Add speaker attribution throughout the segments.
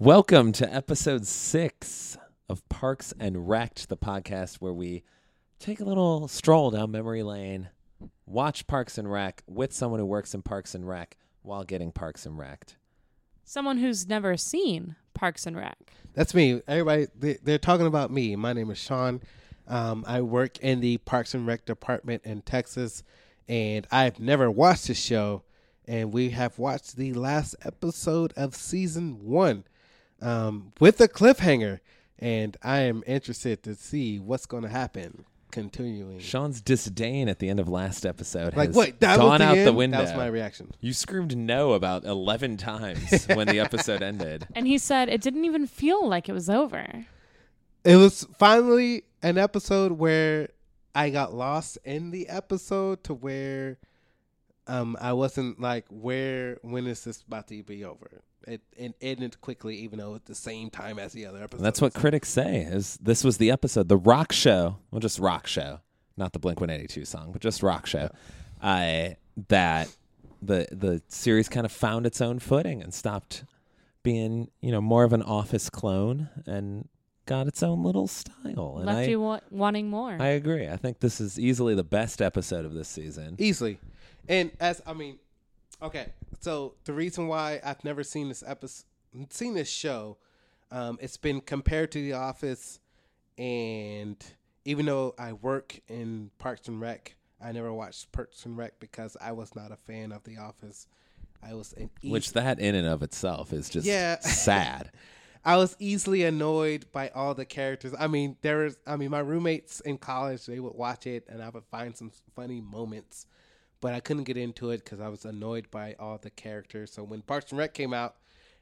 Speaker 1: Welcome to episode six of Parks and Wrecked, the podcast where we take a little stroll down memory lane, watch Parks and Rec with someone who works in Parks and Rec while getting Parks and Wrecked.
Speaker 2: Someone who's never seen Parks and Rec.
Speaker 3: That's me. Everybody, they, they're talking about me. My name is Sean. Um, I work in the Parks and Rec department in Texas, and I've never watched the show. And we have watched the last episode of season one um, with a cliffhanger, and I am interested to see what's going to happen. Continuing,
Speaker 1: Sean's disdain at the end of last episode
Speaker 3: like
Speaker 1: has
Speaker 3: what? That
Speaker 1: gone
Speaker 3: was the
Speaker 1: out
Speaker 3: end?
Speaker 1: the window.
Speaker 3: That was my reaction.
Speaker 1: you screamed no about 11 times when the episode ended.
Speaker 2: And he said it didn't even feel like it was over.
Speaker 3: It was finally an episode where I got lost in the episode to where um I wasn't like where when is this about to be over? It it ended quickly even though at the same time as the other
Speaker 1: episode. That's what critics say is this was the episode, the rock show, well, just rock show, not the Blink 182 song, but just rock show, uh, that the the series kind of found its own footing and stopped being, you know, more of an office clone and got its own little style. And
Speaker 2: Left
Speaker 1: I,
Speaker 2: you wa- wanting more.
Speaker 1: I agree. I think this is easily the best episode of this season.
Speaker 3: easily. And as I mean, okay, so the reason why I've never seen this episode, seen this show, um, it's been compared to The Office, and even though I work in Parks and Rec, I never watched Parks and Rec because I was not a fan of The Office. I was an eas-
Speaker 1: Which that in and of itself is just
Speaker 3: Yeah.
Speaker 1: sad.
Speaker 3: I was easily annoyed by all the characters. I mean, there was. I mean, my roommates in college they would watch it, and I would find some funny moments, but I couldn't get into it because I was annoyed by all the characters. So when Parks and Rec came out,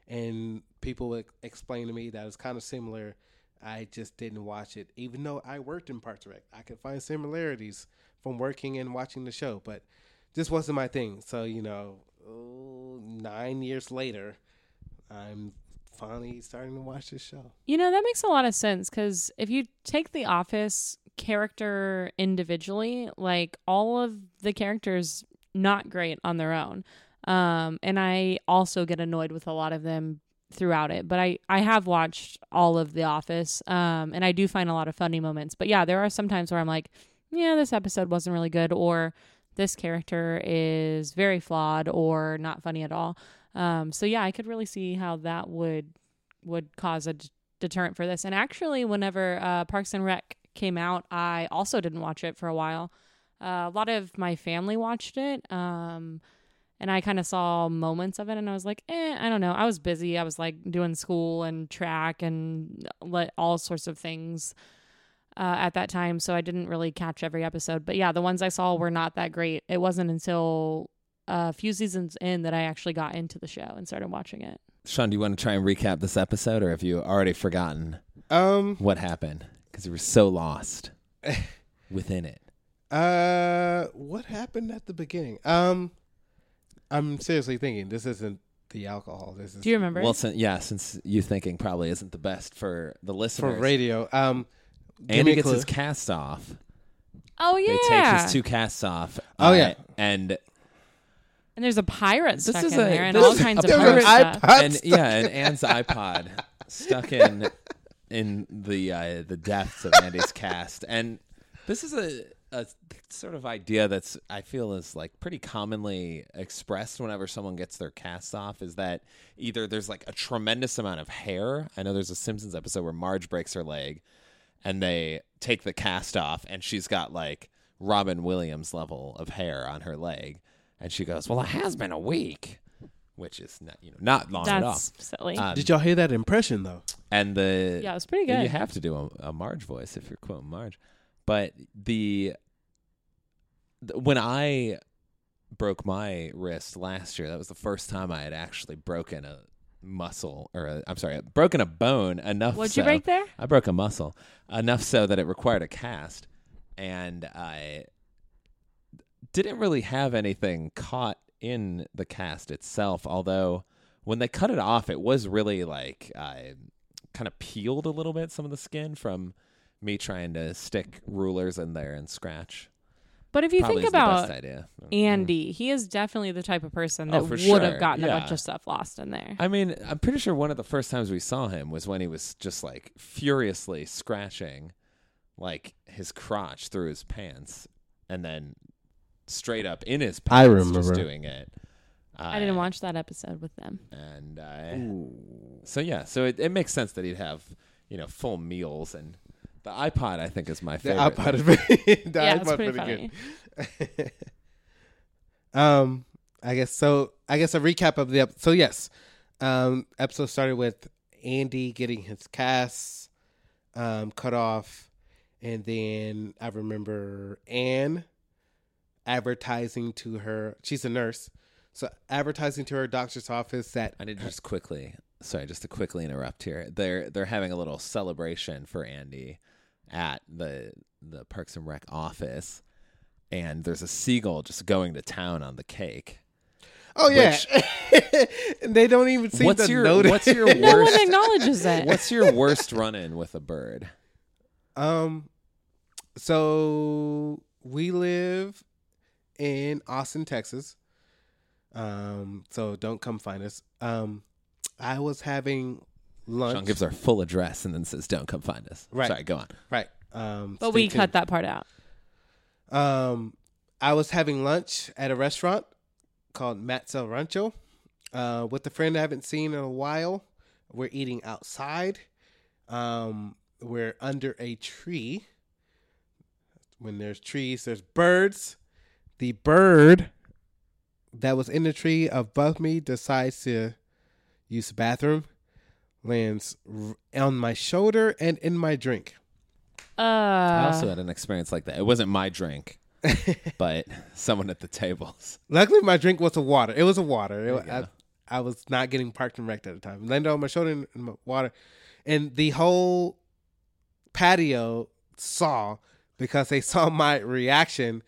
Speaker 3: and people would explain to me that it's kind of similar, I just didn't watch it. Even though I worked in Parks and Rec, I could find similarities from working and watching the show, but this wasn't my thing. So you know, oh, nine years later, I'm finally starting to watch this show.
Speaker 2: You know, that makes a lot of sense because if you take the Office character individually, like all of the characters not great on their own. Um, and I also get annoyed with a lot of them throughout it. But I, I have watched all of The Office, um, and I do find a lot of funny moments. But yeah, there are some times where I'm like, yeah, this episode wasn't really good, or this character is very flawed or not funny at all. Um, so yeah, I could really see how that would would cause a d- deterrent for this. And actually, whenever uh, Parks and Rec came out, I also didn't watch it for a while. Uh, a lot of my family watched it, um, and I kind of saw moments of it, and I was like, eh, I don't know. I was busy. I was like doing school and track and let all sorts of things. Uh, at that time, so I didn't really catch every episode. But yeah, the ones I saw were not that great. It wasn't until a few seasons in that I actually got into the show and started watching it.
Speaker 1: Sean, do you want to try and recap this episode, or have you already forgotten
Speaker 3: Um,
Speaker 1: what happened? Because you were so lost within it.
Speaker 3: uh, what happened at the beginning? Um, I'm seriously thinking this isn't the alcohol. This is
Speaker 2: Do you remember?
Speaker 1: Well, since, yeah, since you thinking probably isn't the best for the listeners for
Speaker 3: radio. Um, give
Speaker 1: Andy gets
Speaker 3: clue.
Speaker 1: his cast off.
Speaker 2: oh
Speaker 1: They
Speaker 2: yeah.
Speaker 1: take his two casts off.
Speaker 3: Oh,
Speaker 1: uh,
Speaker 3: yeah.
Speaker 1: and
Speaker 2: and there's a pirate
Speaker 1: This
Speaker 2: stuck
Speaker 1: is
Speaker 2: in
Speaker 1: a-
Speaker 2: there and all kinds
Speaker 1: a
Speaker 2: of
Speaker 3: There was
Speaker 2: pirate
Speaker 3: an
Speaker 2: stuff.
Speaker 3: iPod
Speaker 1: and
Speaker 3: stuck
Speaker 1: yeah, and
Speaker 3: in-
Speaker 1: Ann's iPod stuck in in the uh, the depths of Andy's cast, and this is a a sort of idea that's I feel is like pretty commonly expressed whenever someone gets their cast off is that either there's like a tremendous amount of hair. I know there's a Simpsons episode where Marge breaks her leg, and they take the cast off, and she's got like Robin Williams level of hair on her leg, and she goes, "Well, it has been a week." Which is not, you know, not long at all.
Speaker 2: That's silly.
Speaker 1: Um,
Speaker 3: Did y'all hear that impression though?
Speaker 1: and the
Speaker 2: yeah, it was pretty good.
Speaker 1: you have to do a, a Marge voice if you're quoting Marge. But the, the when I broke my wrist last year, that was the first time I had actually broken a muscle or i I'm sorry, broken a bone enough.
Speaker 2: What'd
Speaker 1: so,
Speaker 2: you break there?
Speaker 1: I broke a muscle enough so that it required a cast, and I didn't really have anything caught in the cast itself. Although when they cut it off, it was really like uh, kind of peeled a little bit some of the skin from me trying to stick rulers in there and scratch.
Speaker 2: But if you
Speaker 1: Probably
Speaker 2: think
Speaker 1: is the best
Speaker 2: about
Speaker 1: idea.
Speaker 2: Andy, he is definitely the type of person
Speaker 1: Oh,
Speaker 2: that
Speaker 1: for
Speaker 2: would
Speaker 1: sure.
Speaker 2: have gotten a bunch of stuff lost in there.
Speaker 1: I mean, I'm pretty sure one of the first times we saw him was when he was just like furiously scratching like his crotch through his pants and then straight up in his
Speaker 3: I
Speaker 1: pants just doing it.
Speaker 2: I didn't watch that episode with them.
Speaker 1: And uh, so yeah, so it, it makes sense that he'd have, you know, full meals and the iPod I think is my
Speaker 3: The
Speaker 1: favorite.
Speaker 3: iPod is pretty, the
Speaker 2: yeah, it's
Speaker 3: iPod
Speaker 2: pretty,
Speaker 3: pretty
Speaker 2: funny.
Speaker 3: good. um, I guess so. I guess a recap of the ep- so yes, um, episode started with Andy getting his cast um cut off, and then I remember Ann advertising to her. She's a nurse, so advertising to her doctor's office that
Speaker 1: I did just quickly. Sorry, just to quickly interrupt here. They're they're having a little celebration for Andy at the the Parks and Rec office, and there's a seagull just going to town on the cake.
Speaker 3: oh yeah, and they don't even seem
Speaker 1: What's
Speaker 3: to
Speaker 1: your
Speaker 3: notice.
Speaker 1: What's your
Speaker 2: No one acknowledges it.
Speaker 1: what's your worst run-in with a bird?
Speaker 3: Um, so we live in Austin, Texas. Um, so don't come find us. Um, I was having lunch.
Speaker 1: Sean gives our full address and then says, "Don't come find us."
Speaker 3: Right.
Speaker 1: Sorry, go on.
Speaker 3: right. Um,
Speaker 2: but we
Speaker 3: tuned.
Speaker 2: cut that part out.
Speaker 3: Um, I was having lunch at a restaurant called Matt's El Rancho uh, with a friend I haven't seen in a while. We're eating outside. Um, we're under a tree. When there's trees, there's birds. The bird that was in the tree above me decides to use the bathroom, lands on my shoulder and in my drink.
Speaker 2: Uh,
Speaker 1: I also had an experience like that. It wasn't my drink, but someone at the tables.
Speaker 3: Luckily, my drink was a water. It was a water. It, I. I was not getting parked and wrecked at the time. Landed on my shoulder in, in my water, and the whole patio saw because they saw my reaction.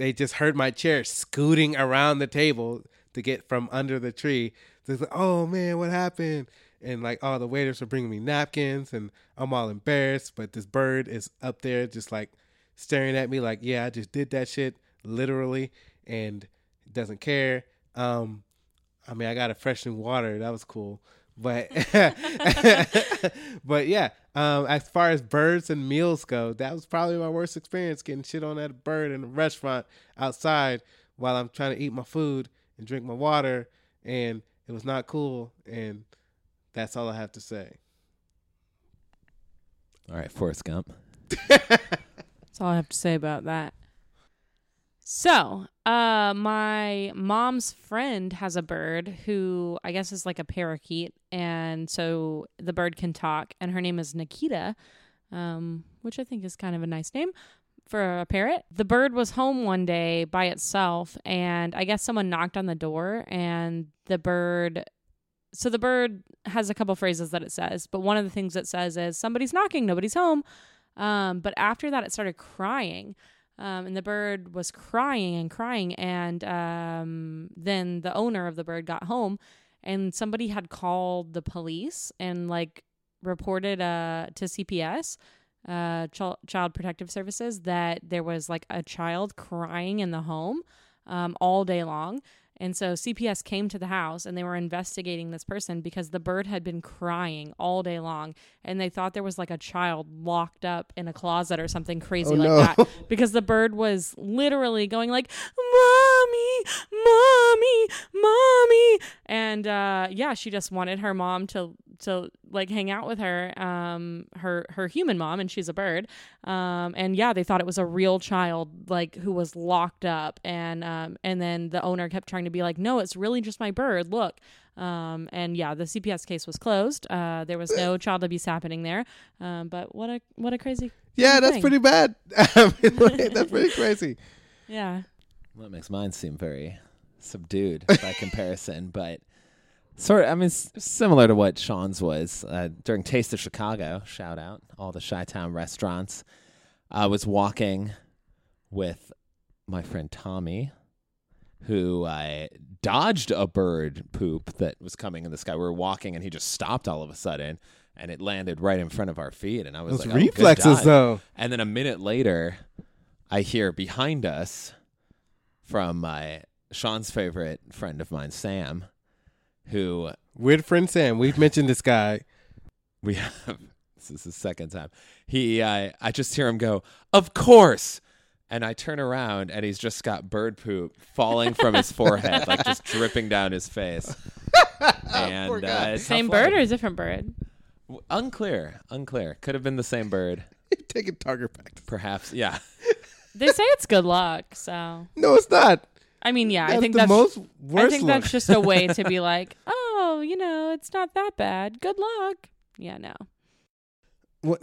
Speaker 3: They just heard my chair scooting around the table to get from under the tree. They're like, "Oh man, what happened?" And like, oh, the waiters are bringing me napkins, and I'm all embarrassed. But this bird is up there, just like staring at me, like, "Yeah, I just did that shit, literally," and doesn't care. Um, I mean, I got a fresh new water. That was cool. But but yeah, um, as far as birds and meals go, that was probably my worst experience getting shit on that bird in a restaurant outside while I'm trying to eat my food and drink my water, and it was not cool. And that's all I have to say.
Speaker 1: All right, Forrest Gump.
Speaker 2: That's all I have to say about that. So, uh, my mom's friend has a bird who I guess is like a parakeet, and so the bird can talk, and her name is Nikita, um, which I think is kind of a nice name for a parrot. The bird was home one day by itself, and I guess someone knocked on the door, and the bird. So the bird has a couple phrases that it says, but one of the things it says is "somebody's knocking, nobody's home." Um, but after that, it started crying. Um, and the bird was crying and crying. And um, then the owner of the bird got home and somebody had called the police and like reported uh, to CPS, uh, Ch- Child Protective Services, that there was like a child crying in the home um, all day long. And so CPS came to the house and they were investigating this person because the bird had been crying all day long and they thought there was like a child locked up in a closet or something crazy
Speaker 3: Oh,
Speaker 2: like
Speaker 3: no.
Speaker 2: that because the bird was literally going like mommy mommy mommy. And uh yeah she just wanted her mom to to like hang out with her um her her human mom and she's a bird. Um and yeah they thought it was a real child like who was locked up. And um and then the owner kept trying to be like no it's really just my bird. Look. Um and yeah the CPS case was closed. Uh there was no child abuse happening there. Um but what a what a crazy
Speaker 3: Yeah, that's
Speaker 2: thing.
Speaker 3: pretty bad. I mean, like, that's pretty crazy.
Speaker 2: yeah
Speaker 1: Well, that makes mine seem very subdued by comparison, but sort of, I mean, s- similar to what Sean's was uh, during Taste of Chicago. Shout out all the Chi Town restaurants. I was walking with my friend Tommy who uh, dodged a bird poop that was coming in the sky. We were walking, and he just stopped all of a sudden, and it landed right in front of our feet. And I was
Speaker 3: Those
Speaker 1: like, oh, good
Speaker 3: reflexes,
Speaker 1: dodge.
Speaker 3: though.
Speaker 1: And then a minute later, I hear behind us from my Sean's favorite friend of mine, Sam, who
Speaker 3: Weird friend Sam. We've mentioned this guy.
Speaker 1: we have. This is the second time. He, uh, I just hear him go, "Of course," and I turn around and he's just got bird poop falling from his forehead, like just dripping down his face. And
Speaker 3: Poor guy.
Speaker 1: uh,
Speaker 2: Same bird
Speaker 1: life.
Speaker 2: or a different bird?
Speaker 1: W- unclear, unclear. Could have been the same bird,
Speaker 3: Taking target practice.
Speaker 1: perhaps. Yeah.
Speaker 2: They say it's good luck, so
Speaker 3: No, it's not.
Speaker 2: I mean, yeah,
Speaker 3: That's
Speaker 2: I think
Speaker 3: the
Speaker 2: that's
Speaker 3: most
Speaker 2: I think
Speaker 3: luck.
Speaker 2: that's just a way to be like, oh, you know, it's not that bad. Good luck. Yeah, no.
Speaker 3: what?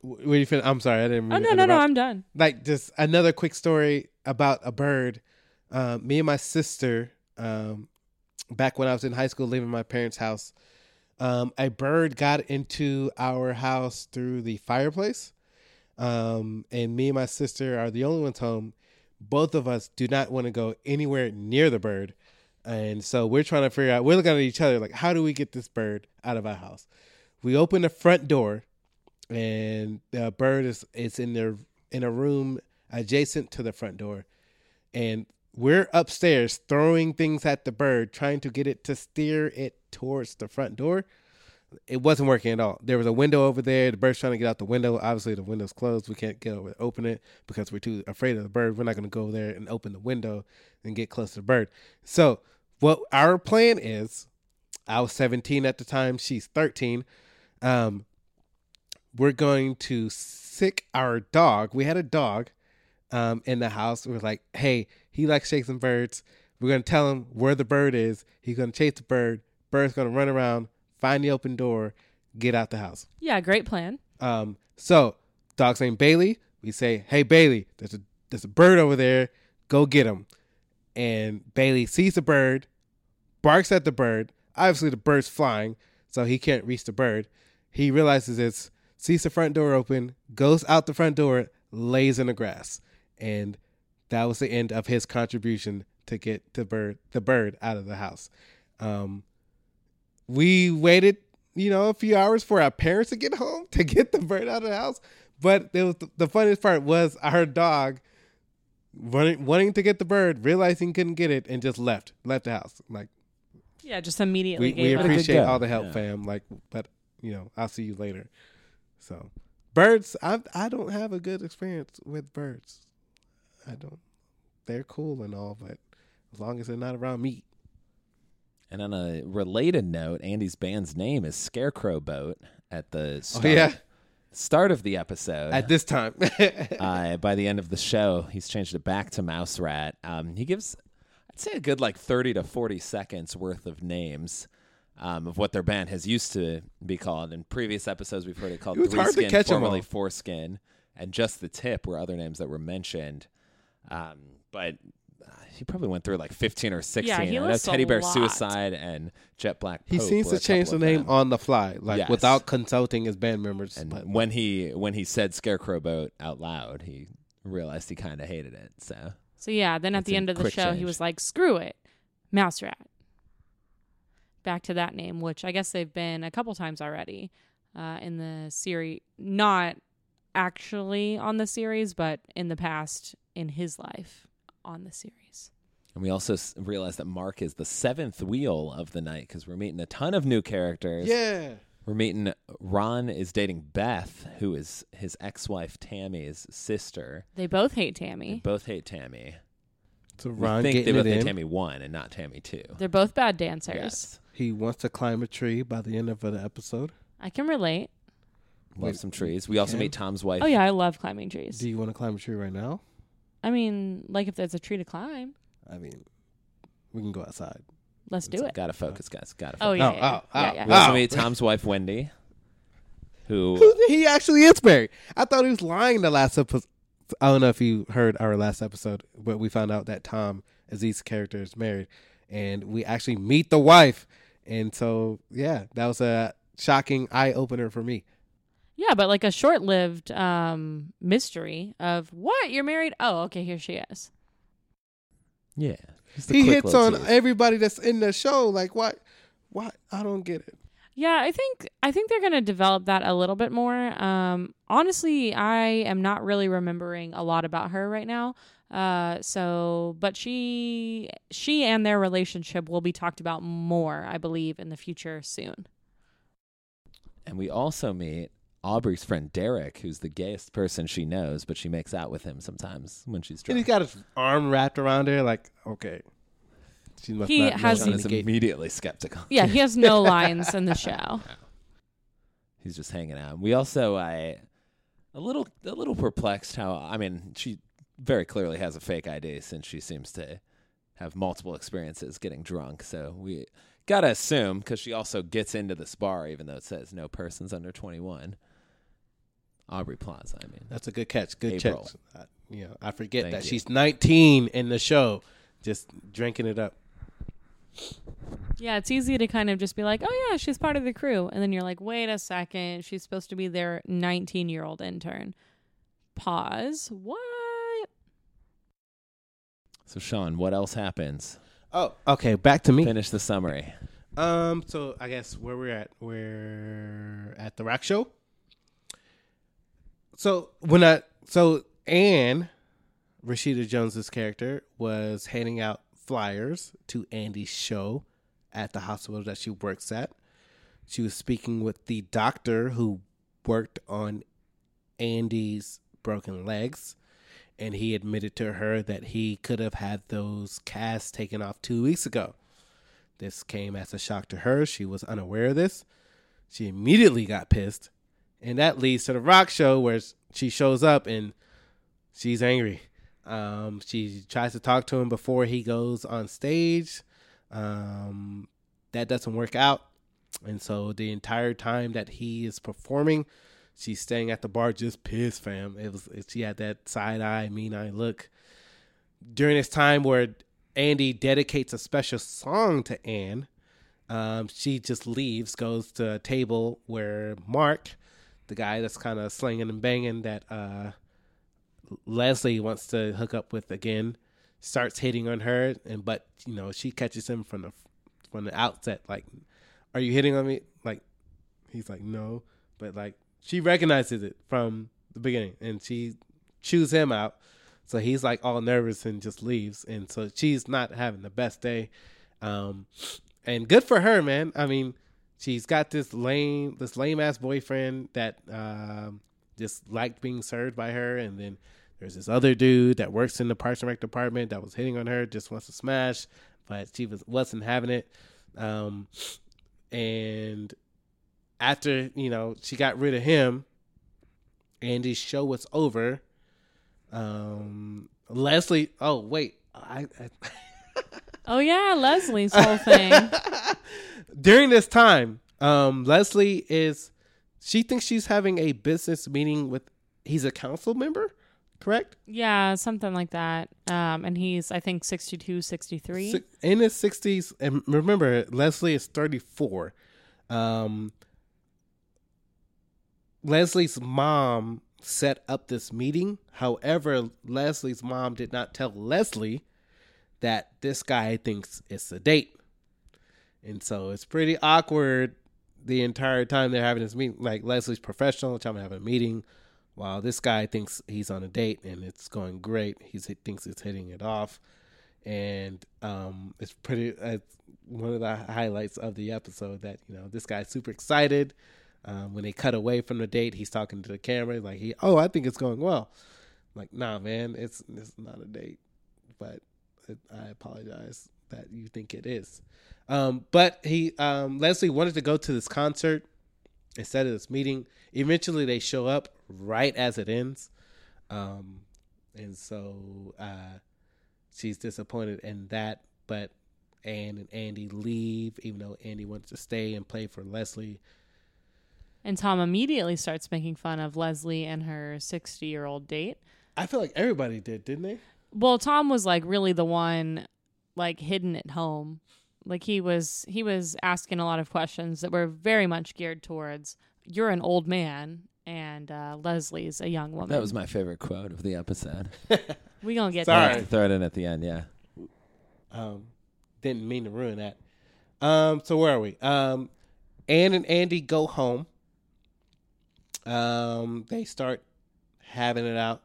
Speaker 3: What you feel? I'm sorry, I didn't.
Speaker 2: Oh no, no, no. I'm done.
Speaker 3: like just another quick story about a bird. Um, me and my sister, um, back when I was in high school, leaving my parents' house, um, a bird got into our house through the fireplace. Um, and me and my sister are the only ones home. Both of us do not want to go anywhere near the bird. And so we're trying to figure out, we're looking at each other like, how do we get this bird out of our house? We open the front door and the bird is it's in their in a room adjacent to the front door and we're upstairs throwing things at the bird trying to get it to steer it towards the front door it wasn't working at all there was a window over there the bird's trying to get out the window obviously the window's closed we can't get over open it because we're too afraid of the bird we're not going to go there and open the window and get close to the bird so what our plan is i was 17 at the time she's 13 um we're going to sick our dog. We had a dog um, in the house. We were like, hey, he likes chasing birds. We're going to tell him where the bird is. He's going to chase the bird. Bird's going to run around, find the open door, get out the house.
Speaker 2: Yeah, great plan.
Speaker 3: Um, so, dog's named Bailey. We say, hey, Bailey, there's a, there's a bird over there. Go get him. And Bailey sees the bird, barks at the bird. Obviously, the bird's flying, so he can't reach the bird. He realizes it's sees the front door open, goes out the front door, lays in the grass, and that was the end of his contribution to get the bird the bird out of the house. Um, we waited, you know, a few hours for our parents to get home to get the bird out of the house. But it was the funniest part was our dog running, wanting to get the bird, realizing he couldn't get it, and just left, left the house. Like
Speaker 2: Yeah, just immediately
Speaker 3: we, we
Speaker 2: gave up.
Speaker 3: appreciate all the help,
Speaker 1: Yeah.
Speaker 3: fam. Like, but you know, I'll see you later. So, birds, I I don't have a good experience with birds. I don't. They're cool and all, but as long as they're not around me.
Speaker 1: And on a related note, Andy's band's name is Scarecrow Boat at the
Speaker 3: Oh
Speaker 1: start,
Speaker 3: yeah,
Speaker 1: start of the episode.
Speaker 3: at this time.
Speaker 1: uh, by the end of the show, he's changed it back to Mouse Rat. Um, he gives, I'd say, a good like 30 to 40 seconds worth of names um, of what their band has used to be called. In previous episodes, we've heard it called
Speaker 3: It
Speaker 1: Three Skin, formerly. Foreskin, and Just the Tip were other names that were mentioned. Um, but he probably went through like 15 or 16.
Speaker 2: Yeah, he
Speaker 1: I know
Speaker 2: lists a
Speaker 1: Teddy Bear
Speaker 2: lot.
Speaker 1: Suicide and Jet Black
Speaker 3: he
Speaker 1: Pope
Speaker 3: seems
Speaker 1: were
Speaker 3: to
Speaker 1: a
Speaker 3: change
Speaker 1: couple
Speaker 3: the
Speaker 1: of
Speaker 3: name
Speaker 1: them.
Speaker 3: on the fly, like
Speaker 1: Yes.
Speaker 3: without consulting his band members.
Speaker 1: And
Speaker 3: but
Speaker 1: when he when he said Scarecrow Boat out loud, he realized he kind of hated it. So
Speaker 2: So yeah, then at
Speaker 1: It's
Speaker 2: the
Speaker 1: a
Speaker 2: end of the
Speaker 1: quick
Speaker 2: show, he
Speaker 1: change.
Speaker 2: was like, "Screw it, Mouse Rat." Back to that name, which I guess they've been a couple times already uh, in the series. Not actually on the series, but in the past in his life on the series.
Speaker 1: And we also s- realized that Mark is the seventh wheel of the night because we're meeting a ton of new characters.
Speaker 3: yeah,
Speaker 1: We're meeting Ron is dating Beth, who is his ex-wife Tammy's sister.
Speaker 2: They both hate
Speaker 1: They
Speaker 2: Tammy.
Speaker 1: both hate Tammy.
Speaker 3: so
Speaker 1: We
Speaker 3: Ron
Speaker 1: think they
Speaker 3: getting
Speaker 1: both hate
Speaker 3: in.
Speaker 1: Tammy one and not Tammy two.
Speaker 2: They're both bad dancers.
Speaker 1: Yes.
Speaker 3: He wants to climb a tree by the end of the episode.
Speaker 2: I can relate.
Speaker 1: Love
Speaker 3: Wait,
Speaker 1: some trees. We also
Speaker 3: can?
Speaker 1: meet Tom's wife.
Speaker 2: Oh yeah, I love climbing trees.
Speaker 3: Do you want to climb a tree right now?
Speaker 2: I mean, like if there's a tree to climb,
Speaker 3: I mean, we can go outside.
Speaker 2: let's do it.
Speaker 1: Gotta focus, oh. guys. Gotta oh, focus.
Speaker 2: Oh yeah,
Speaker 3: Oh,
Speaker 2: yeah,
Speaker 3: oh,
Speaker 2: yeah,
Speaker 3: oh.
Speaker 2: yeah.
Speaker 1: We also meet Tom's wife Wendy, who
Speaker 3: Who- he actually is married. I thought he was lying the last episode. I don't know if you heard our last episode, but we found out that Tom Aziz's character is married, and we actually meet the wife. And so, yeah, that was a shocking eye opener for me.
Speaker 2: Yeah, but like a short-lived um, mystery of what you're married. Oh, okay, here she is.
Speaker 1: Yeah.
Speaker 3: He hits on
Speaker 1: tease.
Speaker 3: everybody that's in the show. Like why? Why? I don't get it.
Speaker 2: Yeah, I think I think they're gonna develop that a little bit more. Um, honestly, I am not really remembering a lot about her right now. Uh, so, but she she and their relationship will be talked about more, I believe, in the future soon.
Speaker 1: And we also meet Aubrey's friend Derek, who's the gayest person she knows, but she makes out with him sometimes when she's
Speaker 3: drunk. And
Speaker 1: he's
Speaker 3: got his arm wrapped around her. Like okay, she must
Speaker 2: He
Speaker 3: not
Speaker 2: has-
Speaker 1: Sean
Speaker 3: any
Speaker 1: is
Speaker 3: gay-
Speaker 1: immediately skeptical.
Speaker 2: Yeah, he has no lines in the show.
Speaker 1: He's just hanging out. We also I a little a little perplexed how I mean she very clearly has a fake ID since she seems to have multiple experiences getting drunk. So we gotta assume because she also gets into this bar even though it says no persons under twenty one. Aubrey Plaza. I mean,
Speaker 3: That's a good catch. Good
Speaker 1: April.
Speaker 3: catch. I, you know, I forget
Speaker 1: Thank
Speaker 3: that
Speaker 1: you.
Speaker 3: she's 19 in the show, just drinking it up.
Speaker 2: Yeah, it's easy to kind of just be like, "Oh yeah, she's part of the crew," and then you're like, "Wait a second, she's supposed to be their 19 year old intern." Pause. What?
Speaker 1: so Sean, what else happens?
Speaker 3: Oh, okay. Back to me.
Speaker 1: Finish the summary.
Speaker 3: Um, so I guess where we're at, we're at the rock show. So when I so Ann, Rashida Jones's character, was handing out flyers to Andy's show at the hospital that she works at. She was speaking with the doctor who worked on Andy's broken legs, and he admitted to her that he could have had those casts taken off two weeks ago. This came as a shock to her. She was unaware of this. She immediately got pissed. And that leads to the rock show where she shows up and she's angry. Um, she tries to talk to him before he goes on stage. Um, that doesn't work out. And so the entire time that he is performing, she's staying at the bar just pissed, fam. It was she had that side eye, mean eye look. During this time where Andy dedicates a special song to Ann. Um, she just leaves, goes to a table where Mark, the guy that's kind of slinging and banging that uh, Leslie wants to hook up with again, starts hitting on her, and but you know she catches him from the from the outset. Like, are you hitting on me? Like, he's like, no, but like she recognizes it from the beginning, and she chews him out. So he's like all nervous and just leaves. And so she's not having the best day. Um, and good for her, man. I mean, she's got this lame, this lame ass boyfriend that um, just liked being served by her. And then there's this other dude that works in the Parks and Rec department that was hitting on her, just wants to smash, but she was wasn't having it. Um, and after you know she got rid of him, and Andy's show was over um leslie oh wait i, I
Speaker 2: Oh yeah, Leslie's whole thing.
Speaker 3: during this time um leslie is she thinks she's having a business meeting with he's a council member correct
Speaker 2: yeah, something like that. Um, and he's I think 62, 63.
Speaker 3: Si- in his 60s and remember leslie is 34 um leslie's mom set up this meeting however leslie's mom did not tell leslie that this guy thinks it's a date. And so it's pretty awkward the entire time they're having this meeting like leslie's professional trying to have a meeting while this guy thinks he's on a date and it's going great. He thinks it's hitting it off. And um, it's pretty one of the highlights of the episode that you know this guy's super excited. Um, when they cut away from the date he's talking to the camera like he oh i think it's going well. I'm like nah man it's it's not a date. But i apologize that you think it is um, but he um, leslie wanted to go to this concert instead of this meeting eventually they show up right as it ends um, and so uh, she's disappointed in that. But Ann and Andy leave, even though Andy wants to stay and play for Leslie.
Speaker 2: And Tom immediately starts making fun of Leslie and her 60 year old date.
Speaker 3: I feel like everybody did, didn't they?
Speaker 2: Well, Tom was like really the one like hidden at home. Like he was he was asking a lot of questions that were very much geared towards you're an old man and uh, Leslie's a young woman.
Speaker 1: That was my favorite quote of the episode.
Speaker 2: we gonna get
Speaker 3: Sorry.
Speaker 2: there.
Speaker 1: I have to throw it in at the end. Yeah.
Speaker 3: Um, didn't mean to ruin that. Um, so where are we? Um, Ann and Andy go home. Um, they start having it out.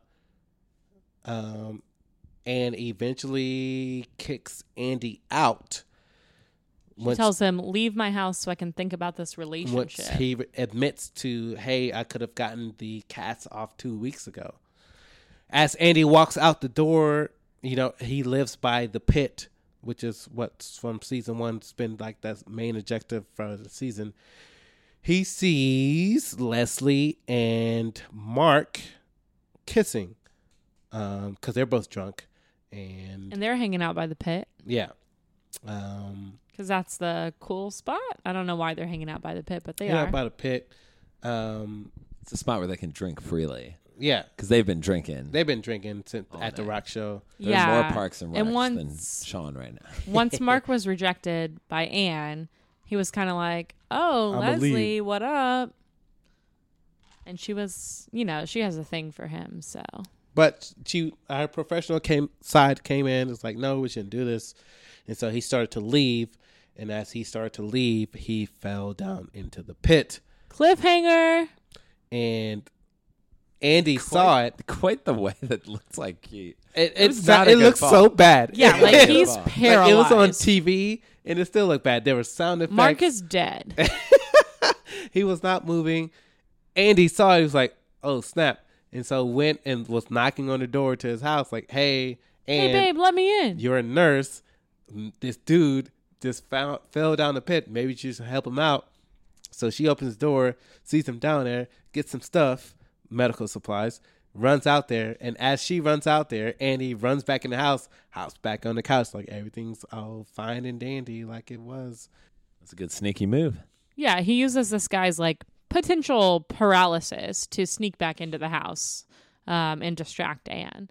Speaker 3: Um, and eventually kicks Andy out.
Speaker 2: She
Speaker 3: Once-
Speaker 2: tells him, "Leave my house so I can think about this relationship."
Speaker 3: once
Speaker 2: relationship."
Speaker 3: he admits to, hey, I could have gotten the cats off two weeks ago. As Andy walks out the door, you know, he lives by the pit, which is what's from season one. It's been like the main objective for the season. He sees Leslie and Mark kissing um, because they're both drunk. And,
Speaker 2: and they're hanging out by the pit
Speaker 3: yeah. Um,
Speaker 2: because that's the cool spot. I don't know why they're hanging out by the pit, but they are.
Speaker 3: yeah,
Speaker 2: are.
Speaker 3: by the pit. Um,
Speaker 1: It's a spot where they can drink freely
Speaker 3: yeah.
Speaker 1: because they've been drinking.
Speaker 3: They've been drinking since
Speaker 1: All
Speaker 3: at the
Speaker 1: day.
Speaker 3: rock show.
Speaker 1: There's
Speaker 2: yeah.
Speaker 1: more Parks and Recs
Speaker 2: And
Speaker 1: than
Speaker 2: once-
Speaker 1: Sean right now.
Speaker 2: Once Mark was rejected by Ann, he was kind of like, "Oh,
Speaker 3: I'ma
Speaker 2: Leslie, what up?" And she was, you know, she has a thing for him, so
Speaker 3: But she, our professional came side came in. It's like, no, we shouldn't do this. And so he started to leave. And as he started to leave, he fell down into the pit.
Speaker 2: cliffhanger.
Speaker 3: And Andy saw it.
Speaker 1: Quite the way that looks like he.
Speaker 3: It,
Speaker 1: It
Speaker 3: it's
Speaker 1: not
Speaker 3: not, it looks
Speaker 1: fall.
Speaker 3: so bad.
Speaker 2: Yeah, like
Speaker 1: Like,
Speaker 2: he's
Speaker 1: Like,
Speaker 3: Like,
Speaker 2: paralyzed.
Speaker 3: it was on TV, and it still looked bad. There were sound effects.
Speaker 2: Mark is dead.
Speaker 3: he was not moving. Andy saw it. He was like, "Oh snap!" And so went and was knocking on the door to his house, like, "Hey,
Speaker 2: hey, babe, let me in.
Speaker 3: you're a nurse. This dude just found, fell down the pit. Maybe you should help him out." So she opens the door, sees him down there, gets some stuff, medical supplies, runs out there, and as she runs out there, Andy runs back in the house, hops back on the couch, like everything's all fine and dandy, like it was.
Speaker 1: That's a good sneaky move.
Speaker 2: Yeah, he uses this guy's like potential paralysis to sneak back into the house um, and distract Ann.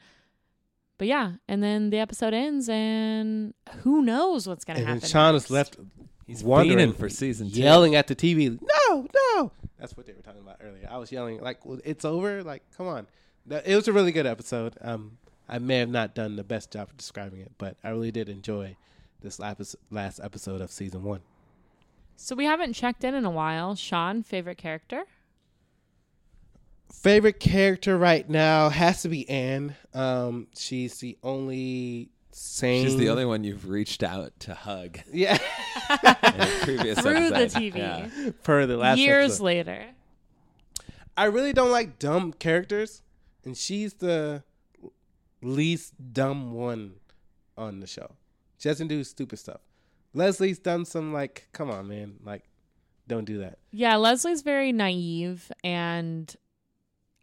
Speaker 2: But yeah, and then the episode ends, and who knows what's gonna
Speaker 3: And
Speaker 2: happen?
Speaker 3: Sean
Speaker 2: next.
Speaker 3: is left
Speaker 1: He's
Speaker 3: wondering
Speaker 1: fiending for season two.
Speaker 3: yelling at the TV. No, no. That's what they were talking about earlier. I was yelling like, well, "It's over!" Like, come on. It was a really good episode. Um, I may have not done the best job of describing it, but I really did enjoy this last last episode of season one.
Speaker 2: So we haven't checked in in a while. Sean, favorite character?
Speaker 3: Favorite character right now has to be Ann. Um, she's the only sane.
Speaker 1: She's the only one you've reached out to hug
Speaker 3: Yeah.
Speaker 1: previous
Speaker 2: Through the
Speaker 1: episode.
Speaker 2: TV.
Speaker 1: Yeah.
Speaker 3: per the last
Speaker 2: Years
Speaker 3: episode.
Speaker 2: later.
Speaker 3: I really don't like dumb characters, and she's the least dumb one on the show. She doesn't do stupid stuff. Leslie's done some like, come on, man, like, don't do that.
Speaker 2: Yeah, Leslie's very naive and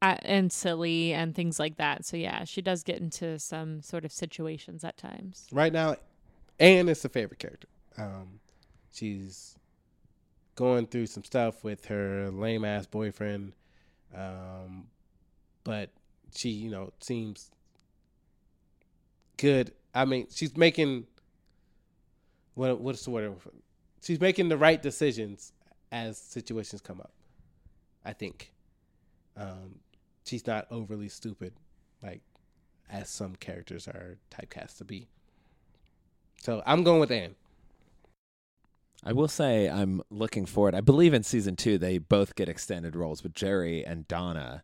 Speaker 2: uh, and silly and things like that. So yeah, she does get into some sort of situations at times.
Speaker 3: Right now, Ann is the favorite character. Um, she's going through some stuff with her lame ass boyfriend, um, but she, you know, seems good. I mean, she's making what what's the word? She's making the right decisions as situations come up. I think. Um, she's not overly stupid, like as some characters are typecast to be. So I'm going with Ann.
Speaker 1: I will say I'm looking forward. I believe in season two they both get extended roles, but Jerry and Donna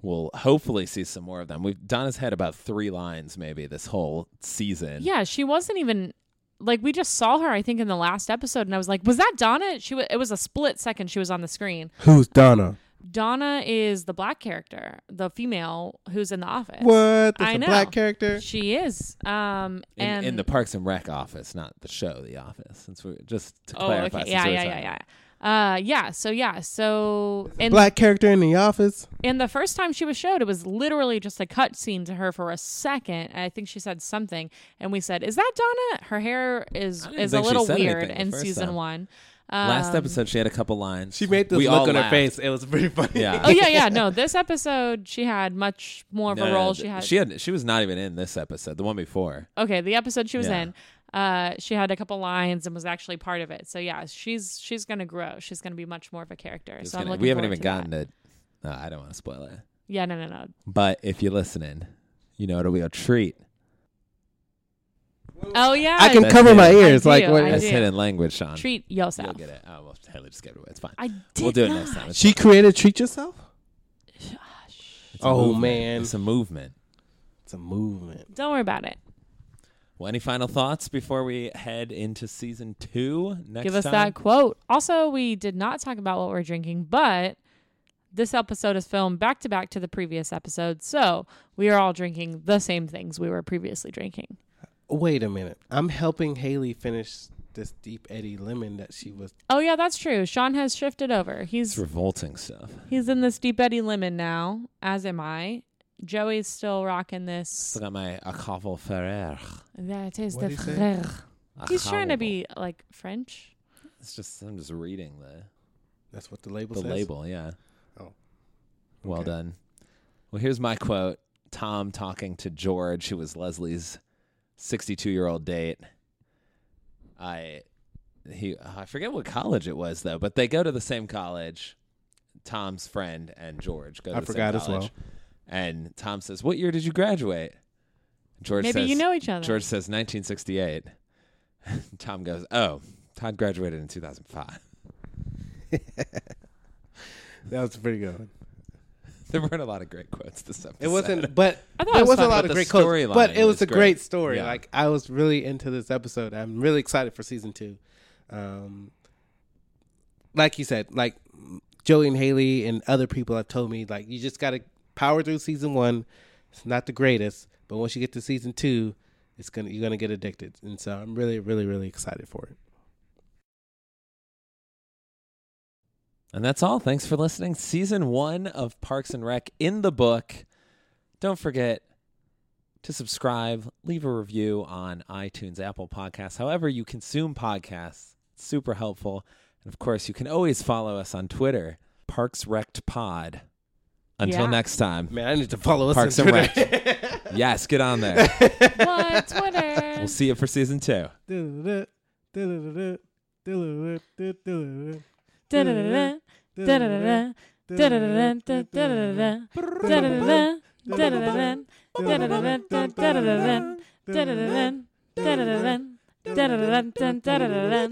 Speaker 1: will hopefully see some more of them. We've Donna's had about three lines maybe this whole season.
Speaker 2: Yeah, she wasn't even like we just saw her I think in the last episode and I was like, "Was that Donna?" She was it was a split second she was on the screen.
Speaker 3: Who's Donna?
Speaker 2: Donna is the black character, the female who's in the office.
Speaker 3: What? That's
Speaker 2: I
Speaker 3: a
Speaker 2: know.
Speaker 3: black character.
Speaker 2: She is. Um
Speaker 1: In,
Speaker 2: and
Speaker 1: in the Parks and Rec office, not the show, the office. Since we just to
Speaker 2: Oh,
Speaker 1: clarify.
Speaker 2: okay.
Speaker 1: since
Speaker 2: Yeah,
Speaker 1: we
Speaker 2: yeah, yeah, yeah. Uh yeah, so yeah, so in
Speaker 3: black character in the office.
Speaker 2: And the first time she was showed, it was literally just a cut scene to her for a second. And I think she said something, and we said, "Is that Donna?" Her hair is is a little weird in season
Speaker 1: time.
Speaker 2: one.
Speaker 1: Last
Speaker 2: Um,
Speaker 1: episode, she had a couple lines.
Speaker 3: She made this
Speaker 1: We
Speaker 3: look
Speaker 1: all
Speaker 3: on her face. It was pretty funny.
Speaker 1: Yeah.
Speaker 2: Oh yeah, yeah. No, this episode she had much more of
Speaker 1: No,
Speaker 2: a
Speaker 1: no,
Speaker 2: role.
Speaker 1: th-
Speaker 2: She had
Speaker 1: She had. She was not even in this episode. The one before.
Speaker 2: okay. The episode she was
Speaker 1: Yeah.
Speaker 2: in, uh, she had a couple lines and was actually part of it. So yeah, she's she's gonna grow. She's gonna be much more of a character.
Speaker 1: Just
Speaker 2: so I'm
Speaker 1: kidding.
Speaker 2: looking
Speaker 1: we haven't even
Speaker 2: to
Speaker 1: gotten
Speaker 2: that.
Speaker 1: to. No, I don't want to spoil it.
Speaker 2: Yeah, no, no, no.
Speaker 1: But if you're listening, you know it'll be a treat.
Speaker 2: Oh yeah,
Speaker 3: I can
Speaker 1: That's
Speaker 3: cover my
Speaker 1: it. I
Speaker 3: ears. like
Speaker 2: do,
Speaker 3: what?
Speaker 1: That's
Speaker 2: do.
Speaker 1: hidden language, Sean.
Speaker 2: treat yourself.
Speaker 1: You'll get it. Oh, well, Haleigh just gave it away. It's fine.
Speaker 2: I did
Speaker 1: we'll do it
Speaker 2: not.
Speaker 1: next time. It's
Speaker 3: She created treat yourself.
Speaker 1: It's
Speaker 3: Oh,
Speaker 1: movement.
Speaker 3: man.
Speaker 1: it's a movement.
Speaker 3: It's a movement.
Speaker 2: Don't worry about it.
Speaker 1: Well, any final thoughts before we head into season two next
Speaker 2: Give us
Speaker 1: time?
Speaker 2: that quote. Also, we did not talk about what we're drinking, but this episode is filmed back to back to the previous episode, so we are all drinking the same things we were previously drinking.
Speaker 3: Wait a minute. I'm helping Haleigh finish this Deep Eddy lemon that she was.
Speaker 2: Oh yeah, that's true. Sean has shifted over.
Speaker 1: It's
Speaker 2: He's
Speaker 1: revolting stuff.
Speaker 2: he's in this Deep Eddy lemon now, as am I. Joey's still rocking this.
Speaker 1: Still got my Achaval Ferrer.
Speaker 2: That is
Speaker 3: What'd
Speaker 2: the
Speaker 3: he say?
Speaker 2: frère. He's trying to
Speaker 1: Acavo.
Speaker 2: be like French.
Speaker 1: It's just I'm just reading the
Speaker 3: That's what the label
Speaker 1: the
Speaker 3: says.
Speaker 1: label. Yeah.
Speaker 3: Oh.
Speaker 1: Well
Speaker 3: Okay.
Speaker 1: done. Well, here's my quote. Tom talking to George, who was Leslie's 62 year old date. I he I forget what college it was though, but they go to the same college. Tom's friend and George go to
Speaker 3: I
Speaker 1: the
Speaker 3: forgot
Speaker 1: same
Speaker 3: as well.
Speaker 1: college. And Tom says, "What year did you graduate?" George
Speaker 2: Maybe
Speaker 1: says,
Speaker 2: you know each other.
Speaker 1: George says 1968. Tom goes, "Oh, Todd graduated in 2005."
Speaker 3: That was a pretty good. one.
Speaker 1: There weren't a lot of great quotes this episode.
Speaker 3: It wasn't, but
Speaker 2: I thought
Speaker 3: there
Speaker 2: it was
Speaker 3: was a lot of great quotes.
Speaker 1: storyline
Speaker 3: But it was,
Speaker 1: was
Speaker 3: a
Speaker 1: great.
Speaker 3: great story.
Speaker 1: Yeah.
Speaker 3: Like I was really into this episode. I'm really excited for season two. Um, like you said, like Joey and Haleigh and other people have told me, like you just got to power through season one. It's not the greatest, but once you get to season two, it's gonna you're gonna get addicted. And so I'm really, really, really excited for it.
Speaker 1: And that's all. Thanks for listening. Season one of Parks and Rec in the book. Don't forget to subscribe, leave a review on iTunes, Apple Podcasts, however you consume podcasts. It's super helpful. And of course, you can always follow us on Twitter, Parks Rect Pod. Until
Speaker 2: Yeah.
Speaker 1: next time.
Speaker 3: Man, I need to follow us
Speaker 1: Parks
Speaker 3: on
Speaker 1: and
Speaker 3: Twitter.
Speaker 1: Yes, get on there.
Speaker 2: What Twitter?
Speaker 1: We'll see you for season two.
Speaker 2: Da-da-da-da, da-da-da-da, da-da-da-da, da-da-da-da, da-da-da-da, da-da-da-da, da-da-da-da, da-da-da-da, da-da-da-da, da-da-da-da, da-da-da-da, da-da-da-da, da-da-da-da.